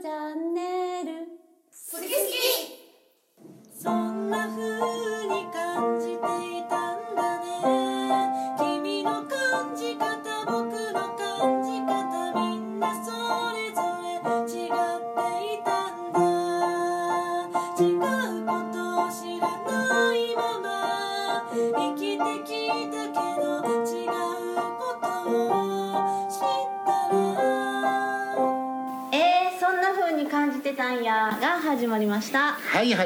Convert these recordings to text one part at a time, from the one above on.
チャン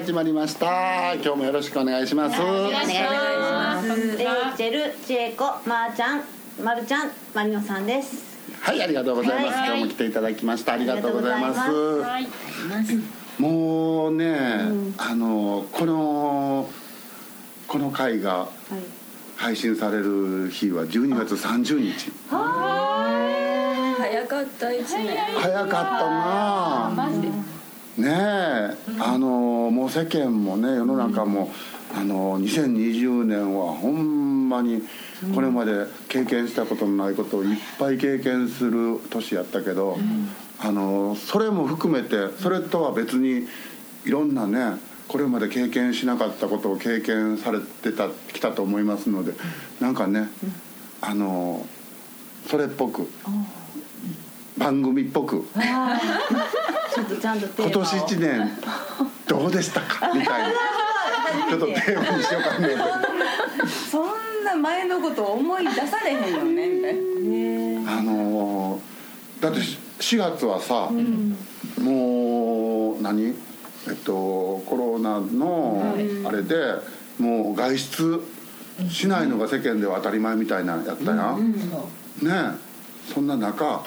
始まりました。今日もよろしくお願いします。お願いします。レイチェル、ジェイコ、まーちゃん、まるちゃん、マリノさんです。はいありがとうございます、はい。今日も来ていただきました。ありがとうございます。ありがとうございもうね、あのこのこの回がはい配信される日は12月30日。早かった一年。早かったなねえ、あのもう世間もね世の中も、あの2020年はほんまにこれまで経験したことのないことをいっぱい経験する年やったけど、あのそれも含めてそれとは別にいろんなねこれまで経験しなかったことを経験されてたきたと思いますのでなんかね、あのそれっぽく番組っぽく。ちょっとちゃんとテーマを。今年一年どうでしたか？みたいな。ちょっとテーマにしようかね。そんな前のこと思い出されへんよねみたいな。あのーだって4月はさ、もう何？えっとコロナのあれでもう外出しないのが世間では当たり前みたいなやったやん、ねえそんな中、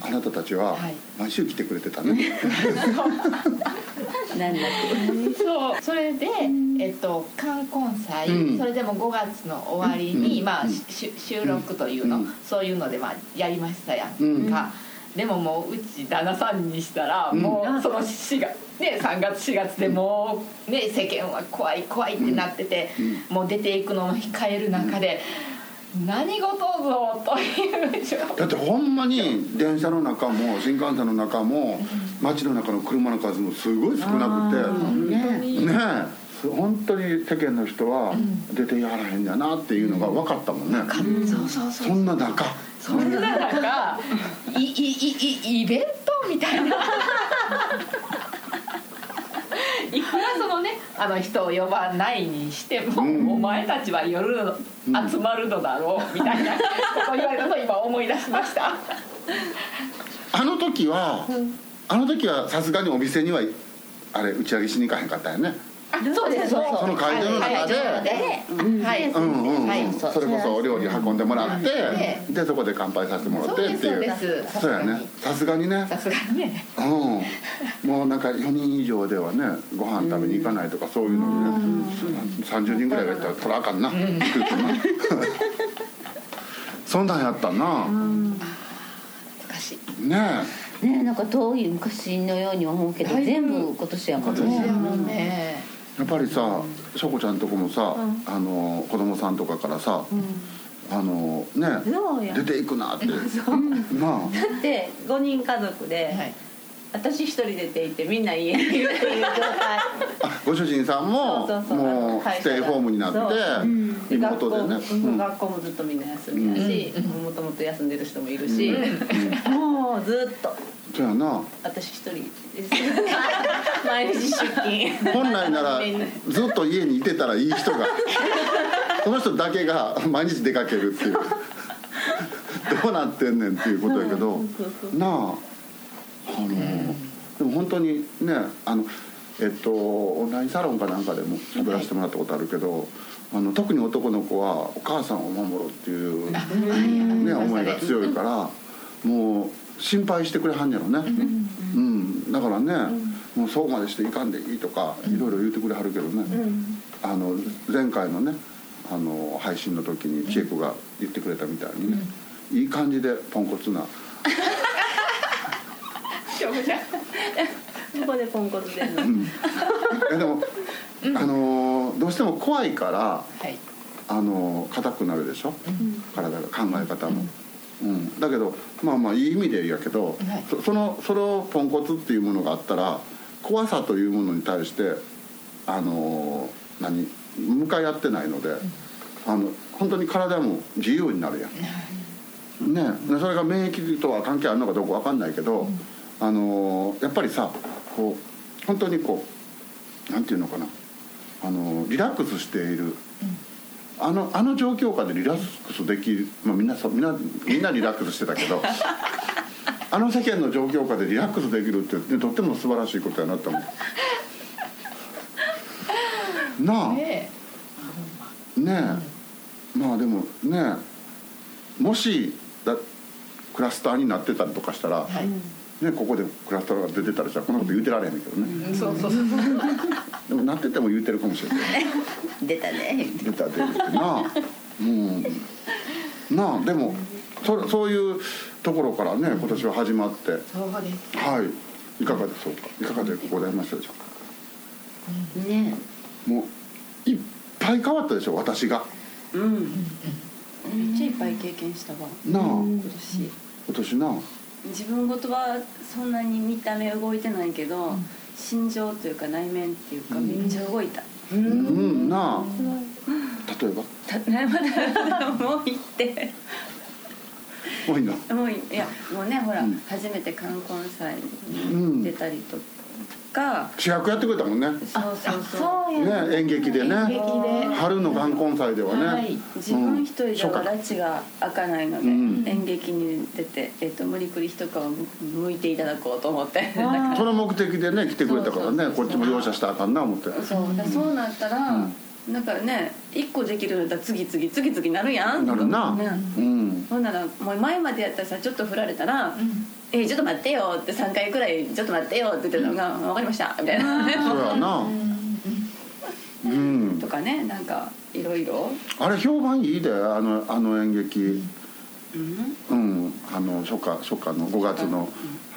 あなたたちは毎週来てくれてたね、なんだっそうそれで、えっと冠婚祭、うん。それでも5月の終わりに、まあし収録というの、うん。そういうのでまあやりましたやんか、うん。でももううち旦那さんにしたら、うん。もうその4月、ね、3月4月でもう、ね、世間は怖い怖いってなってて、もう出ていくのも控える中で、何事ぞというだってほんまに電車の中も新幹線の中も街の中の車の数もすごい少なくて。ね。え。本当に世間の人は出てやらへんやなっていうのが分かったもんね、そんな中。そんな中 いいいいイベントみたいないくらそのねあの人を呼ばないにしても、うん。お前たちは夜集まるのだろうみたいな ことを言われたのを今思い出しました。あの時は、あの時はさすがにお店にはあれ打ち上げしに行かへんかったよねそうですそうですその会場の中で。はい。うんうん。それこそお料理運んでもらって、えでそこで乾杯させてもらってっていう。そうですそうです。そうやね。さすがにね。さすがにね。うん、もうなんか4人以上ではねご飯食べに行かないとかそういうのにね30人ぐらいがいたらそらあかんな、そんなんやったな、難しい。ねけねなんか遠い昔のように思うけど全部今年やもん今年ねはもうね。えやっぱりさしょこちゃんとこもさ、あの子供さんとかからさ、あのね出ていくなって。なあ。だって5人家族で、はい私一人出ていてみんな家にいるっていう状態あご主人さんももうステイホームになってそう。リモートでね、学校,、うん学校もずっとみんな休みだしもともと休んでる人もいるし、もうずっと。そうやな。私一人です。毎日出勤。本来なら ずっと家にいてたらいい人がその人だけが毎日出かけるっていう。どうなってんねんっていうことやけど。なああのでも本当にねあのえっとオンラインサロンかなんかでも喋らせてもらったことあるけど、あの特に男の子はお母さんを守ろうっていう、ね、思いが強いからもう心配してくれはんやろね、うん。だからね、もうそうまでしていかんでいいとかいろいろ言うてくれはるけどね、あの前回のねあの配信の時に千恵子が言ってくれたみたいにね、いい感じでポンコツなしいここでポンコツでえでも、あのどうしても怖いからはい。あの硬くなるでしょ、体が考え方も、うん、だけどまあまあいい意味でやけど、はい。そそのそのポンコツっていうものがあったら怖さというものに対してあのー何？向かい合ってないので、あの本当に体も自由になるやん。ね、でそれが免疫とは関係あるのかどうかわかんないけど、あのーやっぱりさこう本当にこうなんていうのかな、あのーリラックスしている、あのあの状況下でリラックスできる、まあ、みんなみんなみんなリラックスしてたけど あの世間の状況下でリラックスできるって、ね、とっても素晴らしいことやなと思う。なあ。ねねえ。まあでもねえ。もしだクラスターになってたりとかしたら、はいね、ここでクラスターが出てたらじゃこんなこと言うてられへんけどね、えそうそうそうでもなってても言うてるかもしれない。出たね。出た出るってなあ。うん。なあでもそそういうところからね今年は始まって。そうです。はい。いかがでしょうか？いかがでございましたでしょうか？ね。もういっぱい変わったでしょ私が。うん。めっちゃいっぱい経験したわ。なあ。今年。今年な自分事はそんなに見た目動いてないけど、心情というか内面っていうかめっちゃ動いた、うんなあ例えばたまだもう行って多いなもういいやもうねほら、うん初めて冠婚祭に出たりとか、主役やってくれたもんね。ねそうそうそう。そうや。演劇でね。演劇で。春の冠婚祭ではね、はい。自分一人ではうん拉致が開かないので、うん。演劇に出て、えっと無理くり一皮むいていただこうと思って。あ。その目的でね来てくれたからねそうそうそう。こっちも容赦したらあかんな思って。そうだそうなったら、なんかね一個できるんだったら次々次々なるやん。なるな。ね。うん。ほんならもう前までやったらさちょっと振られたら「えちょっと待ってよ」って3回くらい「ちょっと待ってよ」って言ってたのが「分かりました」みたいな。そうやな。うん。とかねなんかいろいろ。あれ評判いいであのあの演劇。うん。うん。あの初夏初夏の5月の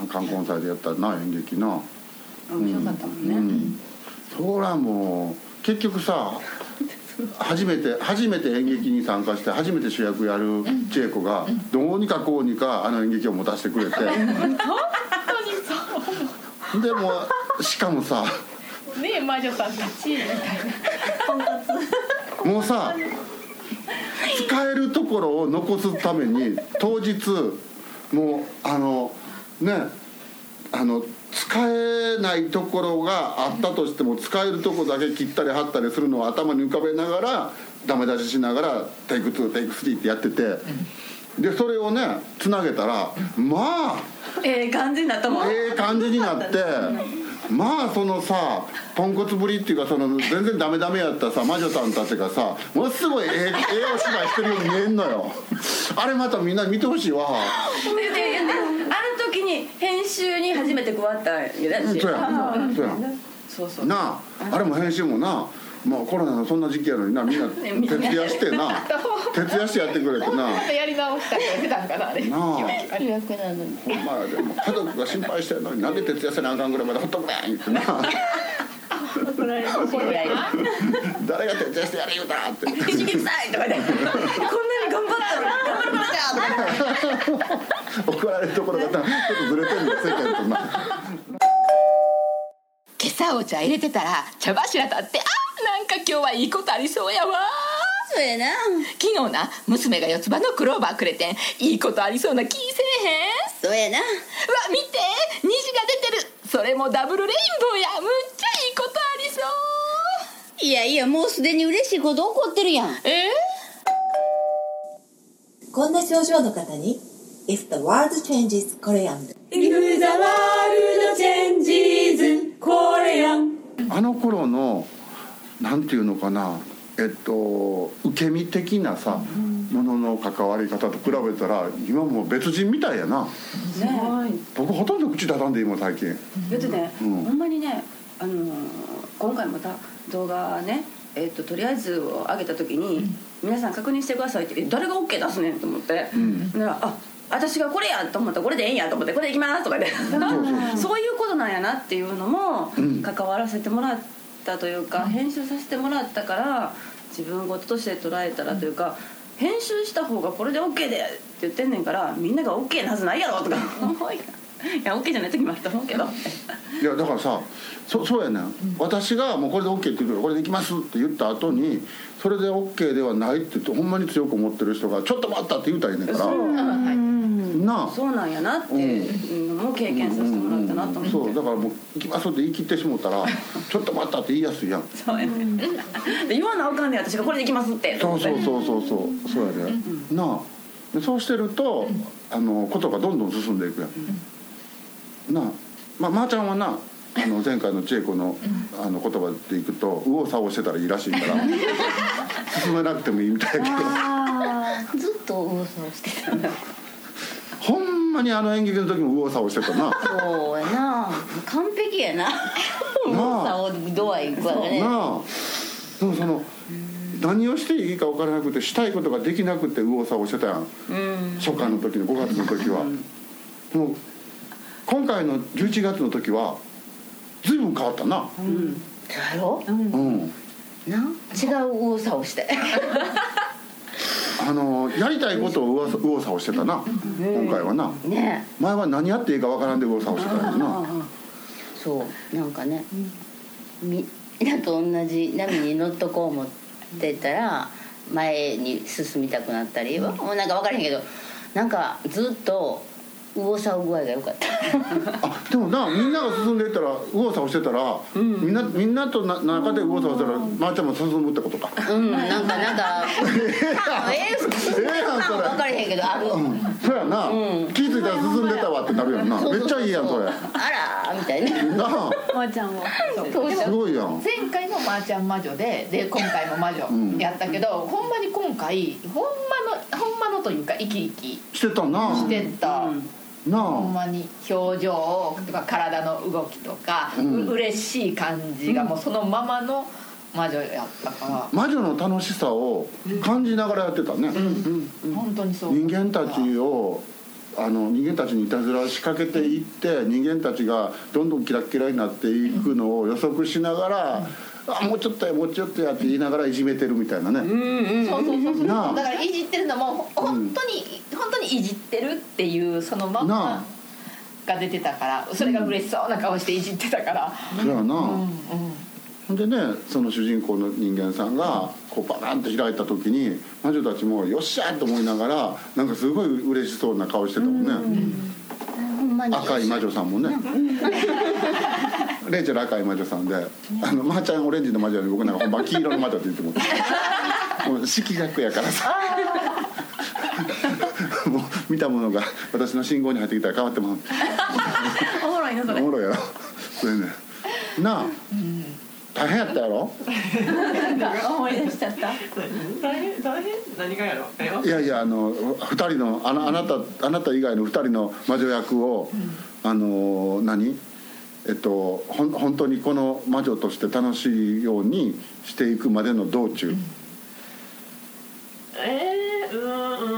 冠婚祭でやったな演劇な。面白かったもんね、うん。そらもう結局さ初めて初めて演劇に参加して初めて主役やる千恵子がどうにかこうにかあの演劇を持たせてくれて。でもしかもさねえ魔女さんたちみたいな。もうさ使えるところを残すために当日もうあのねあの使えないところがあったとしても使えるとこだけ切ったり貼ったりするのを頭に浮かべながらダメ出ししながらテイク2テイク3ってやっててでそれをねつなげたらまあええ感じになったもん。ええ感じになってまあそのさポンコツぶりっていうかその全然ダメダメやったさ魔女さんたちがさものすごいええええお芝居してるように見えんのよ。あれまたみんな見てほしいわ。ででである時に編集に初めて加わったんやしそうや。そうや。そうそう。なああれも編集もなまあコロナのそんな時期やのになみんな徹夜してな 徹夜してやってくれてな。またやり直したりしてたんかなあれなあ。主役なのにほんまやでも家族が心配してるのになんで徹夜せなあかんぐらいまでほっとくれん言ってな。誰が徹夜してやれ言うたって「一撃臭い!」とかで「こんなに頑張ったのに頑張るからじゃ!」とか 怒られるところがちょっとずれてるんだ世間とな今朝お茶入れてたら茶柱立ってあなんか今日はいいことありそうやわそうやな。昨日な娘が四つ葉のクローバーくれてんいいことありそうな気せえへん。そうやなうわ見て虹が出てる。それもダブルレインボーや。むっちゃいいことありそう。いやいやもうすでに嬉しいこと起こってるやん。えこんな症状の方に If the world changes Korean あの頃のなんていうのかなえっと受け身的なさものの関わり方と比べたら今もう別人みたいやな。ね。僕ほとんど口出さんで今最近。言ってね、うん。ほんまにね、あのー今回また動画ね、えっととりあえずを上げた時に、皆さん確認してくださいってえ誰が OK 出すねんと思って、ん。だからあ私がこれやと思ったらこれでええんやと思ってこれでいきますとかでそういうことなんやなっていうのもうん。関わらせてもらったというか、編集させてもらったから自分事として捉えたらというか編集した方がこれで OK でって言ってんねんからみんなが OK なはずないやろとか。思いいや OK じゃない時もあると思うけど。いやだからさそそうやねん、私がもうこれで OK って言うからこれでいきますって言った後にそれで OK ではないって言ってほんまに強く思ってる人がちょっと待ったって言うたらいいねんから。なあ。そうなんやなっていうのも経験させてもらったなと思って、そうだからもう行きますって言い切ってしもたら ちょっと待ったって言いやすいやん。そうやねで言わなあかんねん私がこれでいきますって。そうそうそうそうそう。そうやで、なあ。でそうしてると、あのことがどんどん進んでいくやん、なあまあまー、ちゃんはな あの前回の千恵子のあの言葉でいくと右往左往してたらいいらしいから 進めなくてもいいみたいやけど。ずっと右往左往してたなほんまにあの演劇の時も右往左往してたな。そうやな。完璧やな。右往左往度合い行くわね。なあ。でもその何をしていいか分からなくてしたいことができなくて右往左往してたやん。初夏の時の5月の時は。でも今回の11月の時は随分変わったな。そうやろ？うん、な？違う右往左往して。あのやりたいことを右往左往してたな。今回はな。ね。前は何やっていいか分からんで右往左往してたやんなそう。なんかね。みみんなと同じ波に乗っとこう思ってたら前に進みたくなったりは？もうなんか分からへんけど。なんかずっと右往左往具合が良かった。あでもなみんなが進んでいったら右往左往してたら、みんなみんなとな中で右往左往したらまー、ちゃんも進むってことか。うんなんかなんかええええやんそれ。分からへんけどあるそうやな、気づいたら進んでたわってなるやんなめっちゃいいやんそれ。なあらーみたいな。あ。まーちゃんも。そうすごいやん。前回も「まーちゃん魔女で」で今回も魔女やったけど、ほんまに今回ほんまのほんまのというか生き生き。してたな。してた、なほんあまに表情とか体の動きとか、ううん嬉しい感じがもうそのままの魔女やったから、魔女の楽しさを感じながらやってたね、本当にそう人間たちをあの人間たちにいたずらを仕掛けていって人間たちがどんどんキラッキラになっていくのを予測しながら「あもうちょっとやもうちょっとや」って言いながらいじめてるみたいなね、そうそうそうそうなあ。だからいじってるのもほ本当に、本当にいじってるっていうそのまなまが出てたからそれが嬉しそうな顔していじってたから、そうやな、うんうん。ほんでねその主人公の人間さんがこうバカンと開いた時に魔女たちも「よっしゃ!」と思いながらなんかすごい嬉しそうな顔してたもんね、ほんまに。赤い魔女さんもね。レイチェル赤い魔女さんであのまーちゃんオレンジの魔女で僕なんか本番黄色の魔女って言ってもらもう色弱やからさ。もう見たものが私の信号に入ってきたら変わってもらおもろいなそうれ。おもろいやろ。それね。なあ、大変やったやろ？思い出しちゃった。大変大変何がやろ？え？いやいやあの2人のあのあなたあなた以外の2人の魔女役を、あの何？えっとほん本当にこの魔女として楽しいようにしていくまでの道中、えー、うーんうんうん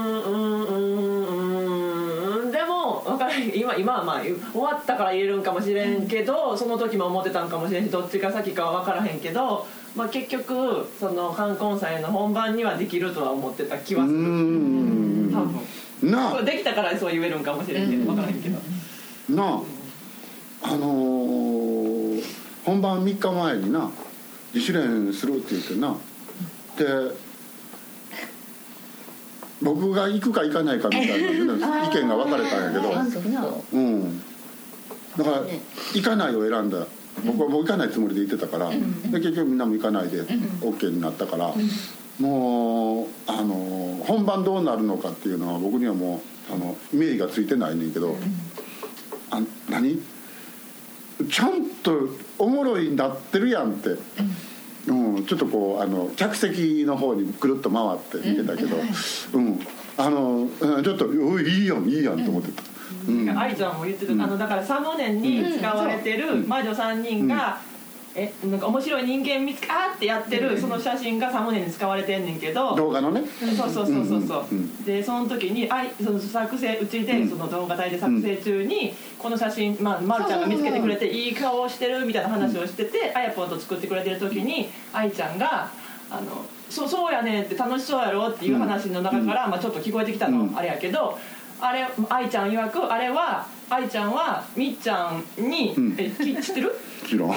今今はまあ終わったから言えるんかもしれんけど、その時も思ってたんかもしれんしどっちが先かは分からへんけど、まあ、結局その冠婚祭の本番にはできるとは思ってた気はする。ん。多分。なあ。できたからそう言えるんかもしれんけど分からへんけど、なあ。あのー本番3日前にな自主練するって言ってな。で僕が行くか行かないかみたいな、ね、意見が分かれたんやけど。うんだから行かないを選んだ。僕はもう行かないつもりで行ってたから、で結局みんなも行かないで OK になったから、もうあの本番どうなるのかっていうのは僕にはもうあのイメージがついてないねんけど、あ何？ちゃんとおもろいになってるやんって、うんちょっとこうあの客席の方にくるっと回って見てたけど、うんあのうんちょっと「おいいいやんいいやん」と思ってた。うん。愛ちゃんも言ってた、あのだからサムネに使われてる魔女3人が、えなんか面白い人間見つかあってやってるその写真がサムネに使われてんねんけど、動画のね。そうそうそうそうそう、でその時にあいその作成うちでその動画体で作成中に、この写真、まあ、まるちゃんが見つけてくれていい顔をしてるみたいな話をしててあやぽんと作ってくれてる時に愛ちゃんが「あのそうそうやねんって楽しそうやろっていう話の中から、まあ、ちょっと聞こえてきたの、うん。あれやけどあれ愛ちゃん曰くあれは愛ちゃんはみっちゃんに、うん。えき知ってる？ちろん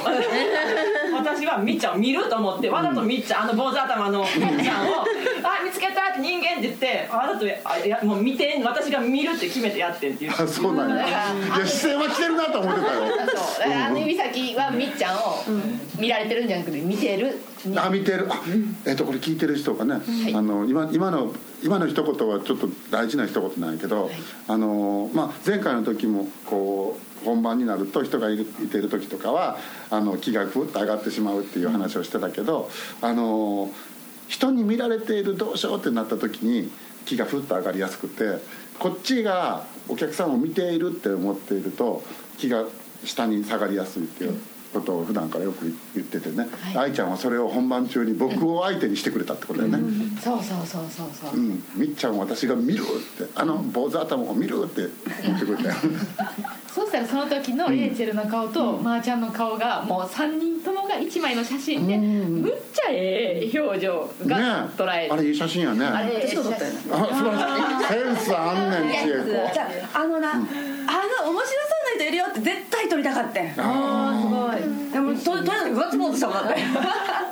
私はみっちゃんを見ると思ってわざとみっちゃんあの坊主頭のみっちゃんを「あ見つけた!」って人間って言ってわざとあいやもう見て私が見るって決めてやってんっていうあそうなんやいや視線は来てるなと思ってたよそうだからあの指先はみっちゃんを見られてるんじゃなくて見てるあ見てるあえっとこれ聞いてる人がね、あの今今の今の一言はちょっと大事な一言なんやけど、あのまあ、前回の時もこう本番になると人がいるいてる時とかはあの気がふっと上がってしまうっていう話をしてたけど、あの人に見られているどうしようってなった時に気がふっと上がりやすくてこっちがお客さんを見ているって思っていると気が下に下がりやすいっていうことを普段からよく言っててね、愛ちゃんはそれを本番中に僕を相手にしてくれたってことだよね。そうそうそうそうそう。うん、みっちゃんを私が見るってあの坊主頭を見るって言ってくれたよ そうしたらその時のレイチェルの顔とまーちゃんの顔がもう3人ともが1枚の写真でむっちゃええ表情ねが捉えあれいい写真やね。あれ私が撮ったよね。あ素晴らしい。センスあんねん千恵子。じゃああのな、あの面白そ人いるよって絶対撮りたかったん。あすごい。でもととりあえずガッツポーズしたもんだよ。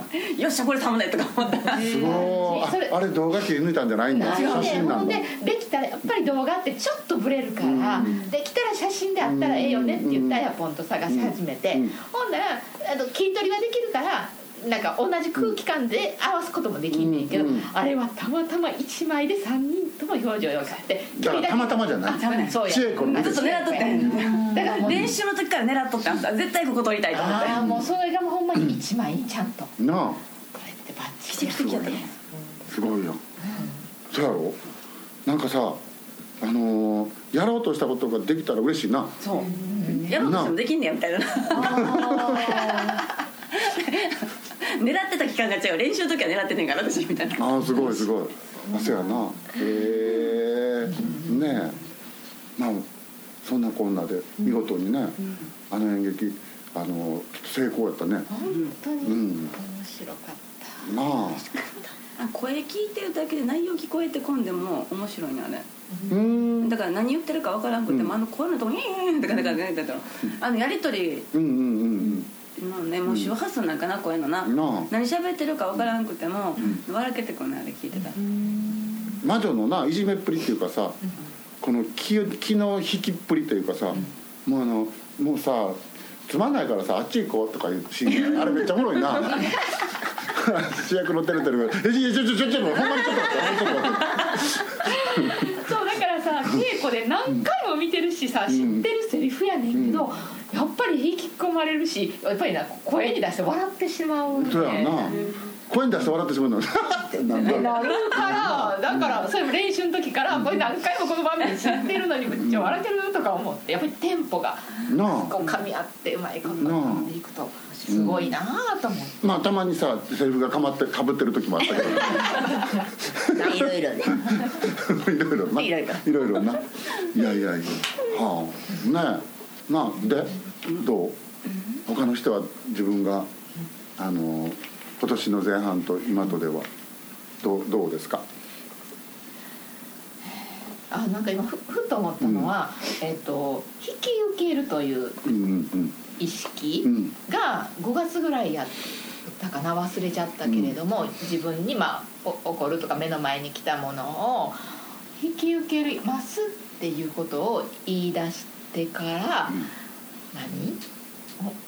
っしゃこれサムネとか思った。すごい。ああれ動画切り抜いたんじゃないんだ。写で真なんでできたらやっぱり動画ってちょっとブレるから、できたら写真であったらええよねって言ったらやポンと探し始めて、うん。ほんならあの切り取りはできるからなんか同じ空気感で合わすこともできんねんけど、うん。うん。あれはたまたま1枚で3人とも表情よかってだからたまたまじゃない。あそうや。千恵子のずっと狙っとったん。やだから練習の時から狙っとったんさ絶対ここ撮りたいと思って。ああもうそれがもうほんまに1枚にちゃんと。こなあ。うやってバッチリ奇跡的やったね。すごいよ。そうやろ？なんかさあのーやろうとしたことができたら嬉しいな。そう。やろうとしてもできんねやみたいな 狙ってた期間が違う。練習の時は狙ってねんから私みたいな。ああすごいすごい。あそうやな。へえ。ねえ。まあそんなこんなで見事にね、あの演劇あの成功やったね。本当にうん。面白かった。まあ。あ声聞いてるだけで内容聞こえてこんでも面白いねあれうーん。だから何言ってるか分からんくても、あの声のとこに「イーン!」とかなんかねだったらあのやり取りうんうんうんのねもう周波数なんかな声のな、うんな。あ。何喋ってるか分からんくても、笑けてくるねあれ聞いてた。ら、魔女のないじめっぷりっていうかさこの気気の引きっぷりというかさもうあのもうさつまんないからさあっち行こうとか言うし あれめっちゃおもろいな。主役のてるてるが「えちょちょちょちょちょほんまにちょっと待ってほんまにちょっと待って」そうだからさ稽古で何回も見てるしさ、知ってるセリフやねんけど、やっぱり引き込まれるしやっぱりな声に出して笑ってしまうね。そうやんな。声に出して笑ってしまうの。なんだなるからだからそれも練習の時からこれ何回もこの場面知ってるのにめっちゃ笑ってるとか思ってやっぱりテンポがこう噛み合ってうまいこと噛んでいくとすごいなと思って。まあたまにさセリフがかまってかぶってる時もあったけど。いろいろね。いろいろな。いろいろ。いろいろな。いやいやいや。はあ。ねえなあでどう？他の人は自分があの今年の前半と今とではどうどうですか？あなんか今ふふと思ったのは、えっ、と引き受けるといううんうん意識うん。が5月ぐらいやったかな忘れちゃったけれども、自分にまあお起こるとか目の前に来たものを引き受けますっていうことを言い出してから、何？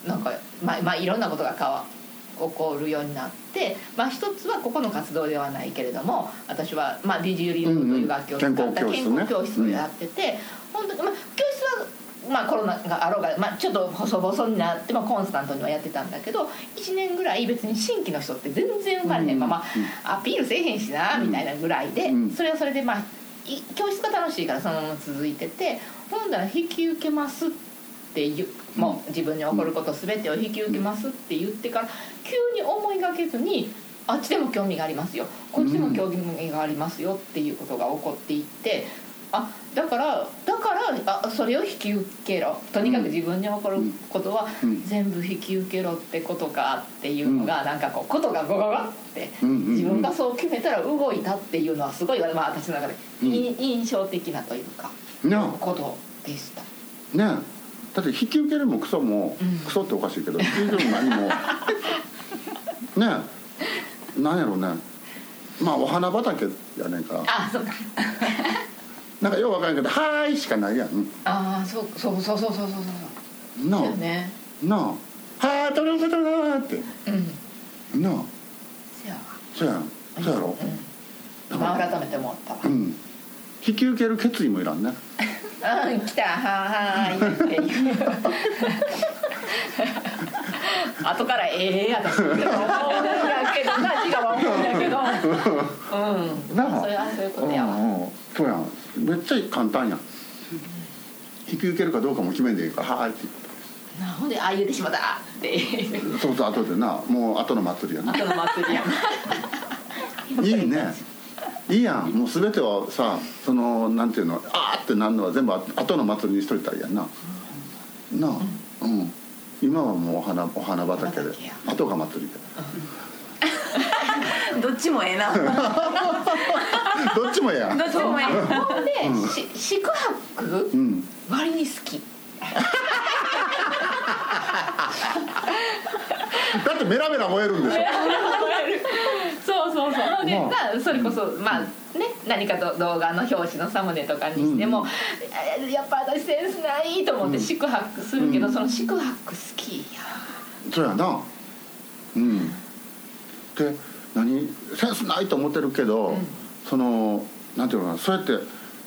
おなんかまあまあいろんなことが変わ起こるようになって、まあ、一つはここの活動ではないけれども私は、まあ、ディジュリウムという楽器を使ったうんうん。健康教室をやってて、本当にまあ、教室は、まあ、コロナがあろうが、まあ、ちょっと細々になって、まあ、コンスタントにはやってたんだけど1年ぐらい別に新規の人って全然生まれへん。まま、アピールせえへんしなみたいなぐらいで、うん。それはそれでまあい教室が楽しいからそのまま続いててほんだら引き受けますっていうもう自分に起こること全てを引き受けますって言ってから急に思いがけずにあっちでも興味がありますよ。こっちでも興味がありますよっていうことが起こっていってあだからだからあそれを引き受けろ。とにかく自分に起こることはうん。全部引き受けろってことかっていうのがなんかこうことがゴゴゴって自分がそう決めたら動いたっていうのはすごい、まあ、私の中で印象的なというか。ねことでした。ね。だって引き受けるもクソも、うん。クソっておかしいけど引き受けるも何も。ね。なんやろうね。まあお花畑やねんから。あそうか。なんかようわからんけど「はーい」しかないやん。ああそうそうそうそうそうそう。そうなあね。なあ「はー取れることだ」って。うん。なあ。そうやん。そうやろ。うん。今改めて思ったわ。うん引き受ける決意もいらんね。うん来た。はーい。っていう後からええやだって思うんだけどな思うんだけど。うん。なあ。それはそういうことやわ。うんうんそうやん。めっちゃ簡単やん。引き受けるかどうかも決めんでいいから「はーい」ってなほんでああ言うてしまったって。そうそう後でな。もう後の祭りやな。後の祭りやいいねいいやん。もう全てはさそのなんていうのあーってなるのは全部後の祭りにしといたらいいやんな。なあ。うん。今はもうお花お花畑で。後が祭りで どっちもええな。どっちもええやん。どっちもええ。ほんで、し宿泊うん。割に好き。だってメラメラ燃えるんでしょそうそうそうほんで、まあなそれこそまあね何かと動画の表紙のサムネとかにしても、えやっぱ私センスないと思って宿泊するけど、うん。その宿泊好きやそうやな。うん。で何センスないと思ってるけど、ん。そのなんていうのかなそうやって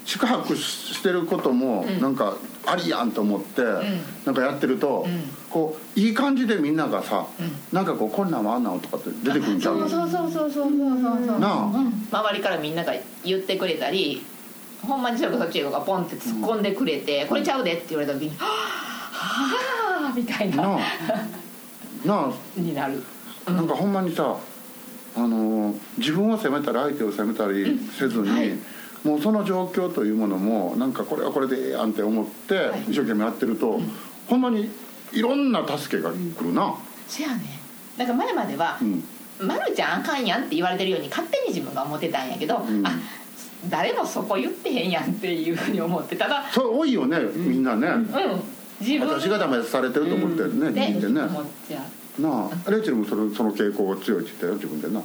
宿泊してることもん。なんかありやんと思って、なんかやってると、うん。こういい感じでみんながさ、うなんかこうこんなんはあんなんとかって出てくるんちゃう？そうそうそうそうそうそうそう。なあ。うん。周りからみんなが言ってくれたりほんまにそれこそチがポンって突っ込んでくれて「これちゃうで」って言われた時に「はあはあ」みたいな。なあ。なになる。あなんかほんまにさあの自分を責めたり相手を責めたりせずに、はいもうその状況というものもなんかこれはこれでええやんって思ってい。一生懸命やってると、ほんまにいろんな助けが来るな、せやねだから前まではうん「まるちゃんあかんやん」って言われてるように勝手に自分が思ってたんやけど、ん。あ誰もそこ言ってへんやんっていうふうに思ってた。だそれ多いよねみんなね、うん。自分私がダメされてると思ってるね、で聞いてね。思っちゃう。なあ。レイチェルもそのその傾向が強いって言ったよ自分でな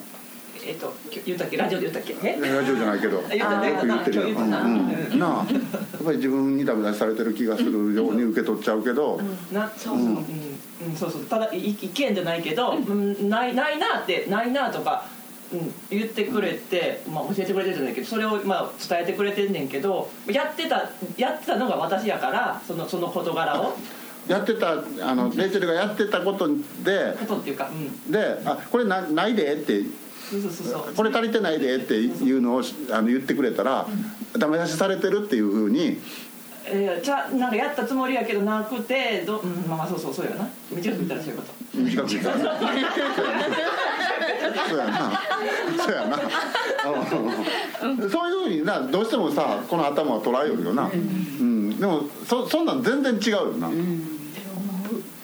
えっと言ったっけ？ラジオで言ったっけ？え？ラジオじゃないけど。よく言ってるよ、うん。うん。なあ。やっぱり自分にダメ出しされてる気がするように受け取っちゃうけど、なそうそう、ううん。んうん、そうそう。ただい意見じゃないけど、うん、ないないなってないなとか、うん、言ってくれて、まあ、教えてくれてるじゃないけどそれをまあ伝えてくれてんねんけどやってたやってたのが私やからそのその事柄を。やってたあのレイチェルがやってたことでことっていうかうん。で「あこれなないで」ってそうそうそうそう「これ足りてないで」っていうのをあの言ってくれたらダメ出しされてるっていうふうに。えー、じゃなんかやったつもりやけどなくてど、うん、まあまあそうそうそうやな。短く言ったらそういうこと。短く言ったら。そうやな。そうやな。うんそういうふうになどうしてもさこの頭は捉えよるよな、うん、でもそそんなん全然違うよな、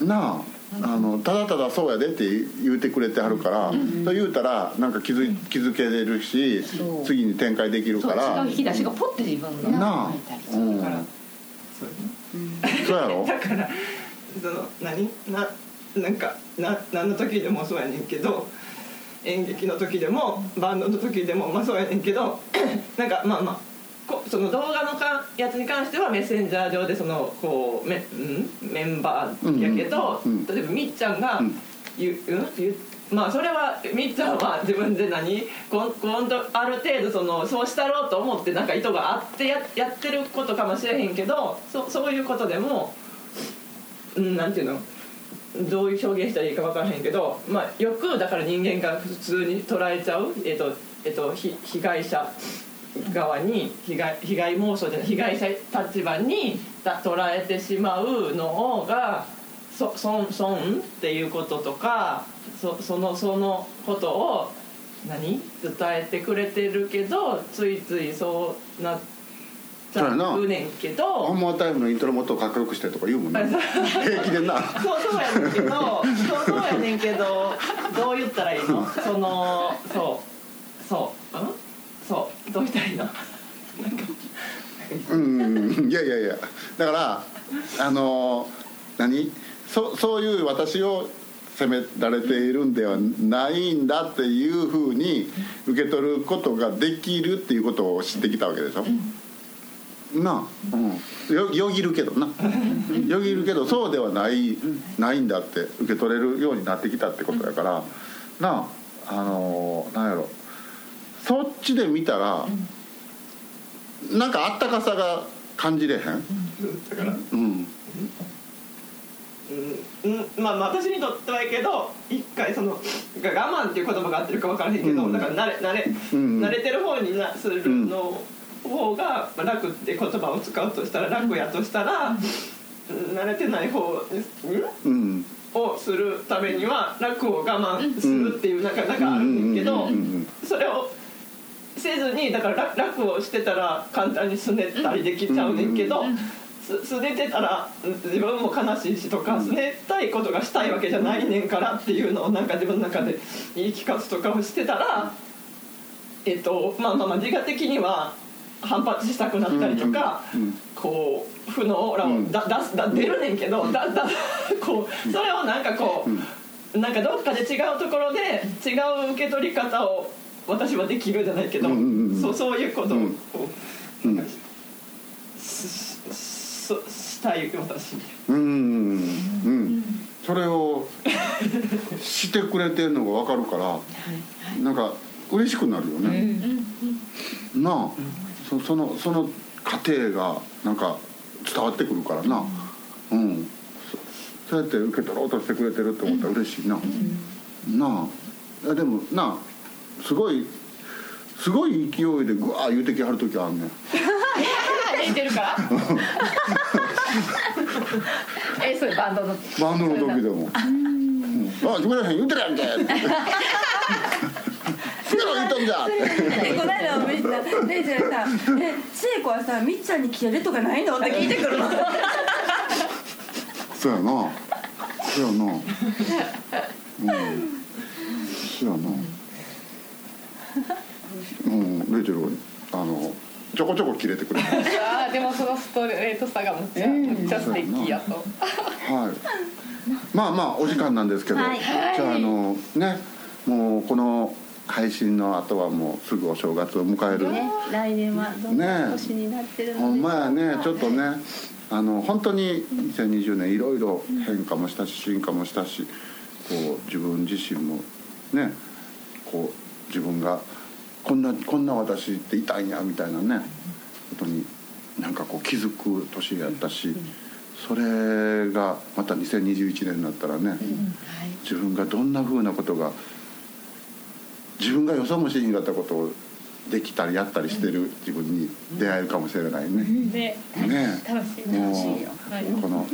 なああのただただそうやでって言うてくれてはるから、と言うたらなんか気づい気づけれるし次に展開できるそうから違う引き出しがポッて自分のなあ。入ったりするうん だから。そうやねそうやろ？だからその何？ななんかな何の時でもそうやねんけど演劇の時でもバンドの時でもまあそうやねんけど なんかまあまあこその動画のかやつに関してはメッセンジャー上でそのこうメ,、うん、メンバーやけど、うん。うん。例えばみっちゃんがうん。言う、うん、言うまあそれはみっちゃんは 自分で何？こんこんとある程度そのそうしたろうと思ってなんか意図があってややってることかもしれへんけどそそういうことでもうんなんていうの？どういう表現したらいいか分からへんけど、まあ、よくだから人間が普通に捉えちゃう、えっとえっと、ひ被害者側に被害被害妄想じゃない被害者立場にだ捉えてしまうのがそ損損っていうこととかそそのそのことを何？伝えてくれてるけどついついそうなっちゃうねんけハどンマータイムのイントロもっとかっこよくしてとか言うもんね。平気でな。そうそうやねんけど。そうそうやねんけど。どう言ったらいいの？そのそう。そう。うん？どう言ったらいなんかうんいやいやいや。だからあの何？そそういう私を責められているんではないんだっていうふうに受け取ることができるっていうことを知ってきたわけでしょ、なあ、うん、よよぎるけどな。よぎるけどそうではないないんだって受け取れるようになってきたってことだから。なああのなんやろそっちで見たらなんかあったかさが感じれへん？だから？うん。うん。うん。まあ私にとってはいいけど一回そのが我慢っていう言葉が合ってるか分からへんけど、うん。だから慣れ慣れ、うん。慣れてる方になするの方がまあ楽って言葉を使うとしたら楽やとしたら、うん。慣れてない方ですんうん。をするためには楽を我慢するっていうなんかなんかあるんだけどうんうんうんうん。それをせずにだから楽楽をしてたら簡単にすねたりできちゃうねんけど。すすねてたらうん自分も悲しいしとかすねたいことがしたいわけじゃないねんからっていうのをなんか自分の中で言い聞かすとかをしてたらえっとまあまあまあ自我的には反発したくなったりとか、こう負のオーラをだ出すだ出るねんけどだだ こうそれをなんかこう、なんかどっかで違うところで違う受け取り方を私はできるじゃないけど、うんうんうんそうそういうことを、うん。こううん。しししたい私うんうんそれをしてくれてるのが分かるからなんか嬉しくなるよね、なあそそのその過程がなんか伝わってくるからな。うん。そそうやって受け取ろうとしてくれてるって思ったら嬉しいな、なあ。いやでもなあすごいすごい勢いでグワー言うてきはる時あんねん。寝てるからえそれバンドの。バンドの時でも「うん。あ決めらへん言うてるやんけ」って「決めろ言うとんじゃ」んなレイジェさん「え千恵子はさみっちゃんにるとかないの?」って聞いてくるの。そうやな。そうやな。うん。そうやなうんレイチェルあのちょこちょこ切れてくれる あーでもそのストレートさがむっちゃむっちゃ素敵やと。はい。まあまあお時間なんですけど、はいじゃああのねもうこの配信の後はもうすぐお正月を迎える。ね来年はどんな年になってるのほんまやねかちょっとねあの本当に2020年いろいろ変化もしたし進化もしたしこう自分自身もねこう自分がこんなこんな私っていたんやみたいなねことになんかこう気づく年やったしそれがまた2021年になったらね自分がどんなふうなことが自分が予想もしんかったことをできたりやったりしてる自分に出会えるかもしれないね。ね。ね。楽しいも楽しいよ。はい。うこの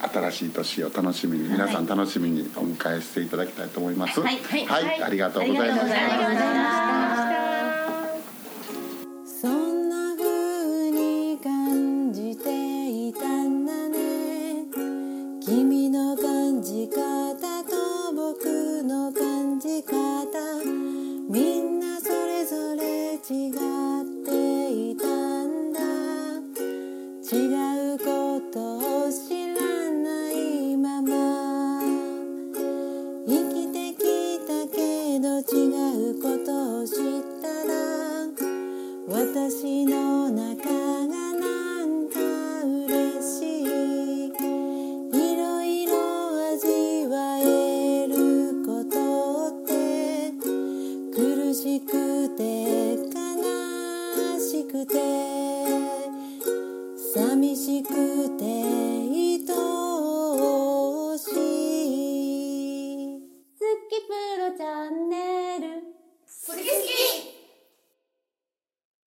新しい年を楽しみに皆さん楽しみにお迎えしていただきたいと思います。はい。はい。ありがとうございましありがとうございまた。した。そんな風に感じていたんだね。君